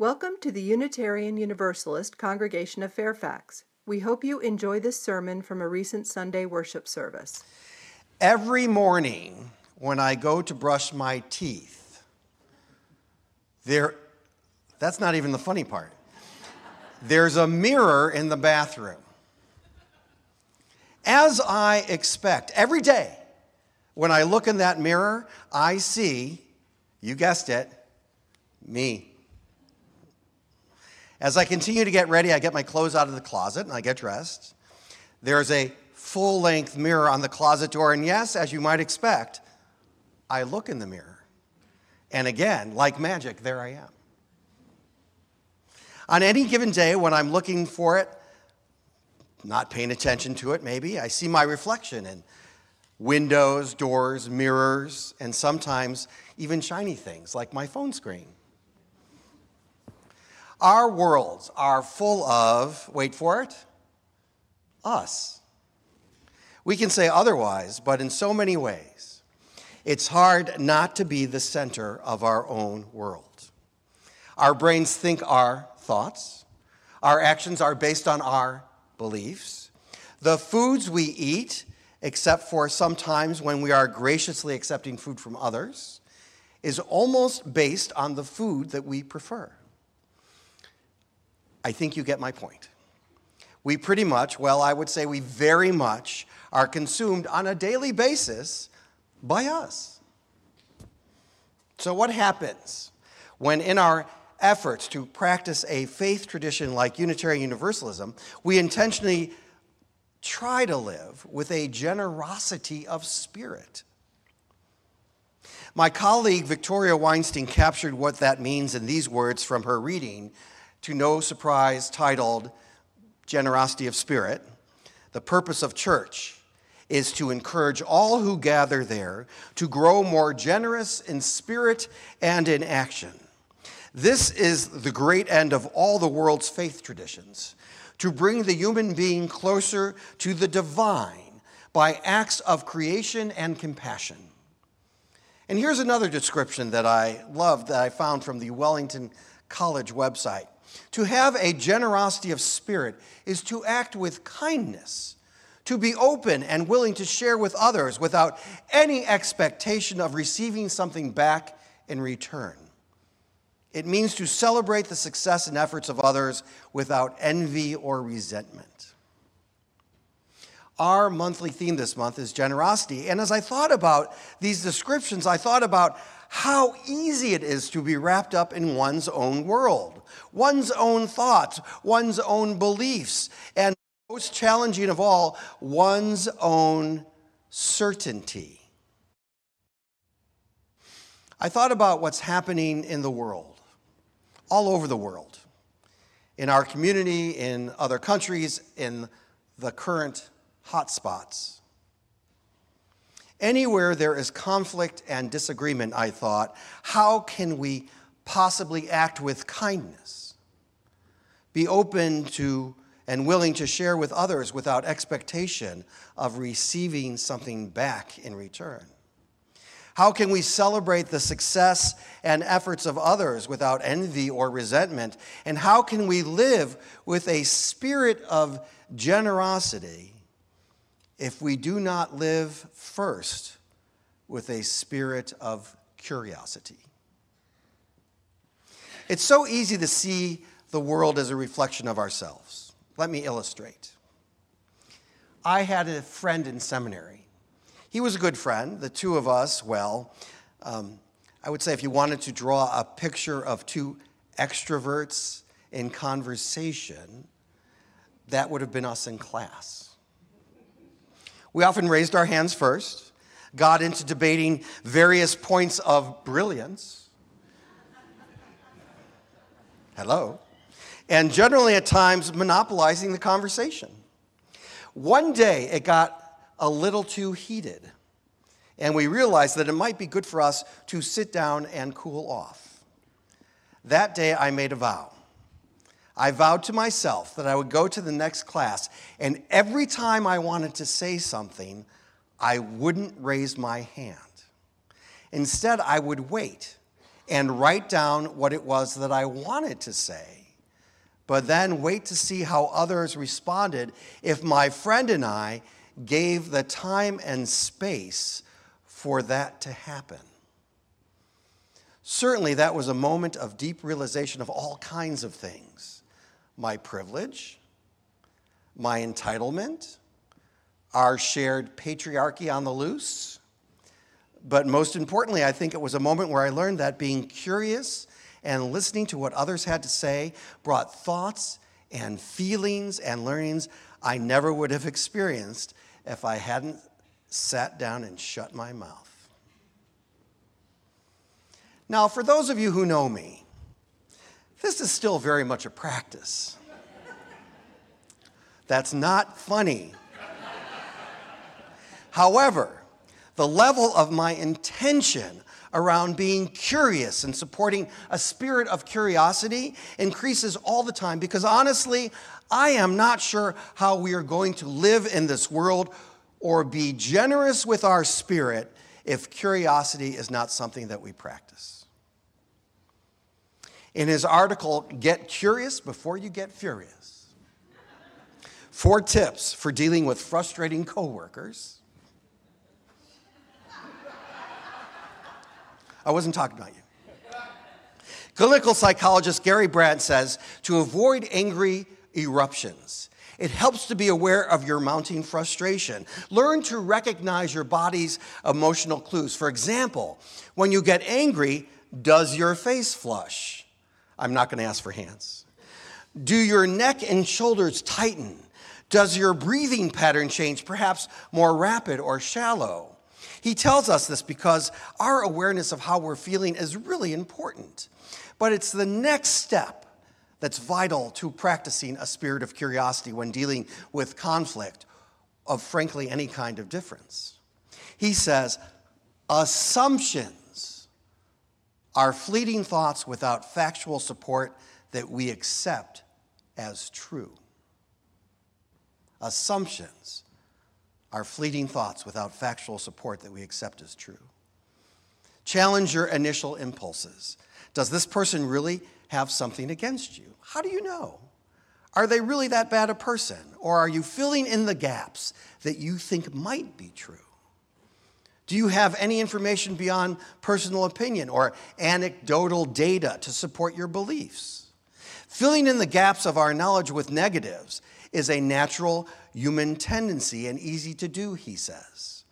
Welcome to the Unitarian Universalist Congregation of Fairfax. We hope you enjoy this sermon from a recent Sunday worship service. Every morning when I go to brush my teeth, there, that's not even the funny part. There's a mirror in the bathroom. As I expect, every day when I look in that mirror, I see, you guessed it, me. As I continue to get ready, I get my clothes out of the closet and I get dressed. There's a full length mirror on the closet door, and yes, as you might expect, I look in the mirror. And again, like magic, there I am. On any given day when I'm looking for it, not paying attention to it, maybe, I see my reflection in windows, doors, mirrors, and sometimes even shiny things like my phone screen. Our worlds are full of, wait for it, us. We can say otherwise, but in so many ways, it's hard not to be the center of our own world. Our brains think our thoughts, our actions are based on our beliefs. The foods we eat, except for sometimes when we are graciously accepting food from others, is almost based on the food that we prefer. I think you get my point. We pretty much, well, I would say we very much are consumed on a daily basis by us. So, what happens when, in our efforts to practice a faith tradition like Unitarian Universalism, we intentionally try to live with a generosity of spirit? My colleague Victoria Weinstein captured what that means in these words from her reading to no surprise titled Generosity of Spirit. The purpose of church is to encourage all who gather there to grow more generous in spirit and in action. This is the great end of all the world's faith traditions to bring the human being closer to the divine by acts of creation and compassion. And here's another description that I love that I found from the Wellington College website. To have a generosity of spirit is to act with kindness, to be open and willing to share with others without any expectation of receiving something back in return. It means to celebrate the success and efforts of others without envy or resentment. Our monthly theme this month is generosity. And as I thought about these descriptions, I thought about how easy it is to be wrapped up in one's own world, one's own thoughts, one's own beliefs, and most challenging of all, one's own certainty. I thought about what's happening in the world, all over the world, in our community, in other countries, in the current hotspots. Anywhere there is conflict and disagreement, I thought, how can we possibly act with kindness? Be open to and willing to share with others without expectation of receiving something back in return? How can we celebrate the success and efforts of others without envy or resentment? And how can we live with a spirit of generosity if we do not live first with a spirit of curiosity. It's so easy to see the world as a reflection of ourselves. Let me illustrate. I had a friend in seminary. He was a good friend. The two of us, well, um, I would say if you wanted to draw a picture of two extroverts in conversation, that would have been us in class. We often raised our hands first, got into debating various points of brilliance. Hello. And generally, at times, monopolizing the conversation. One day, it got a little too heated, and we realized that it might be good for us to sit down and cool off. That day, I made a vow. I vowed to myself that I would go to the next class, and every time I wanted to say something, I wouldn't raise my hand. Instead, I would wait and write down what it was that I wanted to say, but then wait to see how others responded if my friend and I gave the time and space for that to happen. Certainly, that was a moment of deep realization of all kinds of things my privilege, my entitlement, our shared patriarchy on the loose. But most importantly, I think it was a moment where I learned that being curious and listening to what others had to say brought thoughts and feelings and learnings I never would have experienced if I hadn't sat down and shut my mouth. Now, for those of you who know me, this is still very much a practice. That's not funny. However, the level of my intention around being curious and supporting a spirit of curiosity increases all the time because honestly, I am not sure how we are going to live in this world or be generous with our spirit if curiosity is not something that we practice. In his article, Get Curious Before You Get Furious, four tips for dealing with frustrating coworkers I wasn't talking about you. Clinical psychologist Gary Brandt says to avoid angry eruptions, it helps to be aware of your mounting frustration. Learn to recognize your body's emotional clues. For example, when you get angry, does your face flush? I'm not going to ask for hands. Do your neck and shoulders tighten? Does your breathing pattern change, perhaps more rapid or shallow? He tells us this because our awareness of how we're feeling is really important. But it's the next step that's vital to practicing a spirit of curiosity when dealing with conflict of, frankly, any kind of difference. He says, assumptions are fleeting thoughts without factual support that we accept as true. Assumptions are fleeting thoughts without factual support that we accept as true. Challenge your initial impulses. Does this person really have something against you? How do you know? Are they really that bad a person? Or are you filling in the gaps that you think might be true? Do you have any information beyond personal opinion or anecdotal data to support your beliefs? Filling in the gaps of our knowledge with negatives is a natural human tendency and easy to do, he says.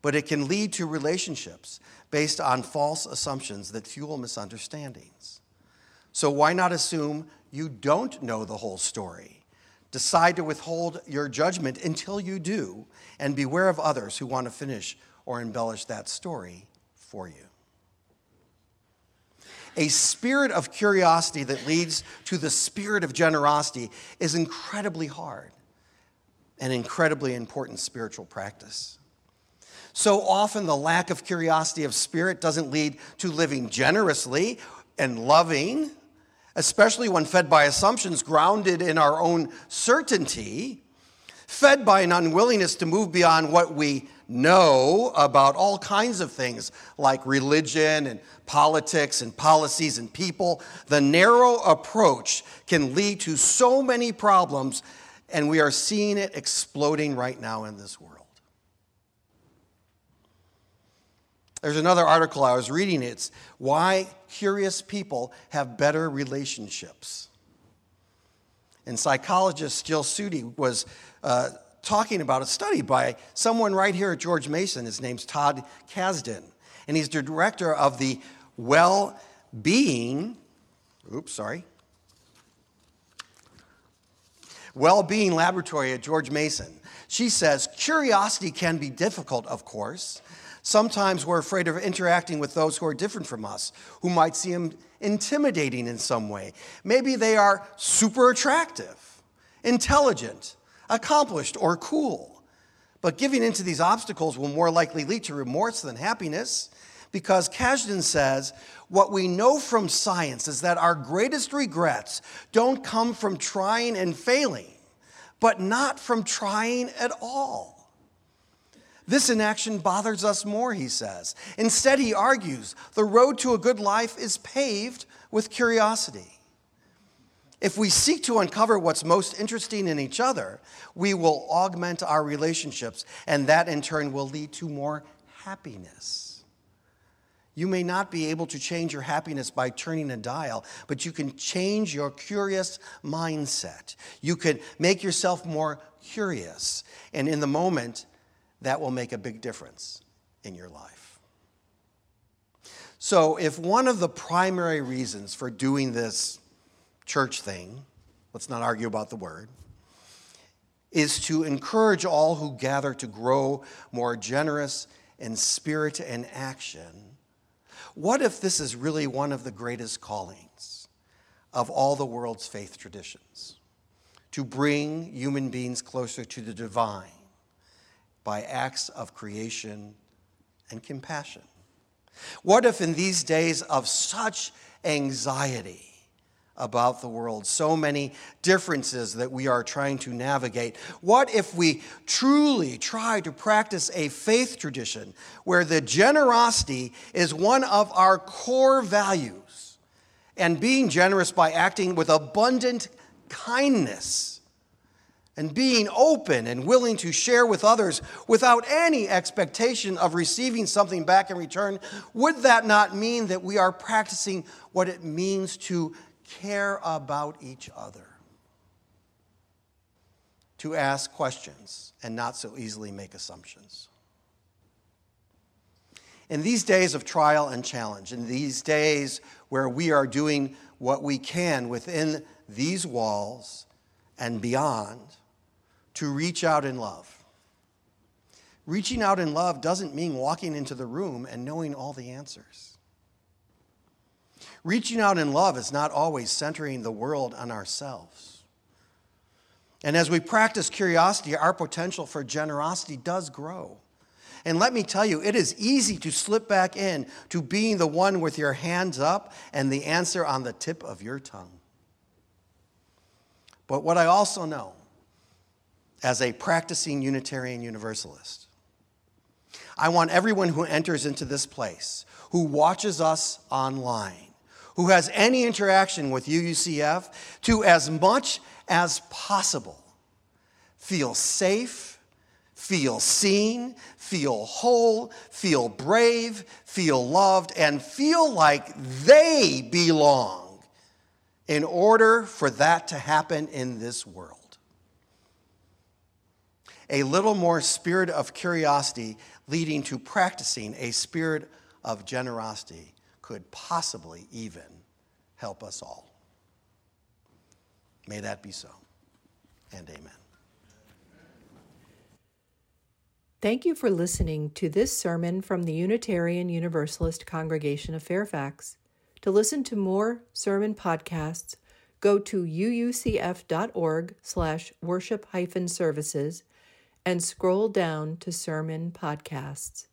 But it can lead to relationships based on false assumptions that fuel misunderstandings. So why not assume you don't know the whole story? Decide to withhold your judgment until you do, and beware of others who want to finish or embellish that story for you. A spirit of curiosity that leads to the spirit of generosity is incredibly hard an incredibly important spiritual practice. So often, the lack of curiosity of spirit doesn't lead to living generously and loving, especially when fed by assumptions grounded in our own certainty, fed by an unwillingness to move beyond what we know about all kinds of things like religion and politics and policies and people. The narrow approach can lead to so many problems and we are seeing it exploding right now in this world. There's another article I was reading. It's Why Curious People Have Better Relationships. And psychologist Jill Suttie was uh, talking about a study by someone right here at George Mason. His name's Todd Kashdan. And he's the director of the well being, oops, sorry, well being laboratory at George Mason. She says, Curiosity can be difficult, of course. Sometimes we're afraid of interacting with those who are different from us, who might seem intimidating in some way. Maybe they are super attractive, intelligent, accomplished, or cool. But giving into these obstacles will more likely lead to remorse than happiness because Kashdan says what we know from science is that our greatest regrets don't come from trying and failing, but not from trying at all. This inaction bothers us more, he says. Instead, he argues the road to a good life is paved with curiosity. If we seek to uncover what's most interesting in each other, we will augment our relationships, and that in turn will lead to more happiness. You may not be able to change your happiness by turning a dial, but you can change your curious mindset. You can make yourself more curious, and in the moment, that will make a big difference in your life. So, if one of the primary reasons for doing this church thing, let's not argue about the word, is to encourage all who gather to grow more generous in spirit and action, what if this is really one of the greatest callings of all the world's faith traditions? To bring human beings closer to the divine by acts of creation and compassion. What if in these days of such anxiety, about the world, so many differences that we are trying to navigate. What if we truly try to practice a faith tradition where the generosity is one of our core values and being generous by acting with abundant kindness? and being open and willing to share with others without any expectation of receiving something back in return, would that not mean that we are practicing what it means to care about each other, to ask questions and not so easily make assumptions. In these days of trial and challenge, in these days where we are doing what we can within these walls and beyond to reach out in love. Reaching out in love doesn't mean walking into the room and knowing all the answers. Reaching out in love is not always centering the world on ourselves. And as we practice curiosity, our potential for generosity does grow. And let me tell you, it is easy to slip back in to being the one with your hands up and the answer on the tip of your tongue. But what I also know as a practicing Unitarian Universalist, I want everyone who enters into this place, who watches us online, who has any interaction with UUCF to, as much as possible, feel safe, feel seen, feel whole, feel brave, feel loved, and feel like they belong in order for that to happen in this world. A little more spirit of curiosity leading to practicing a spirit of generosity could possibly even help us all. May that be so. And amen. Thank you for listening to this sermon from the Unitarian Universalist Congregation of Fairfax. To listen to more sermon podcasts, go to uucf.org slash worship hyphen services and scroll down to sermon podcasts.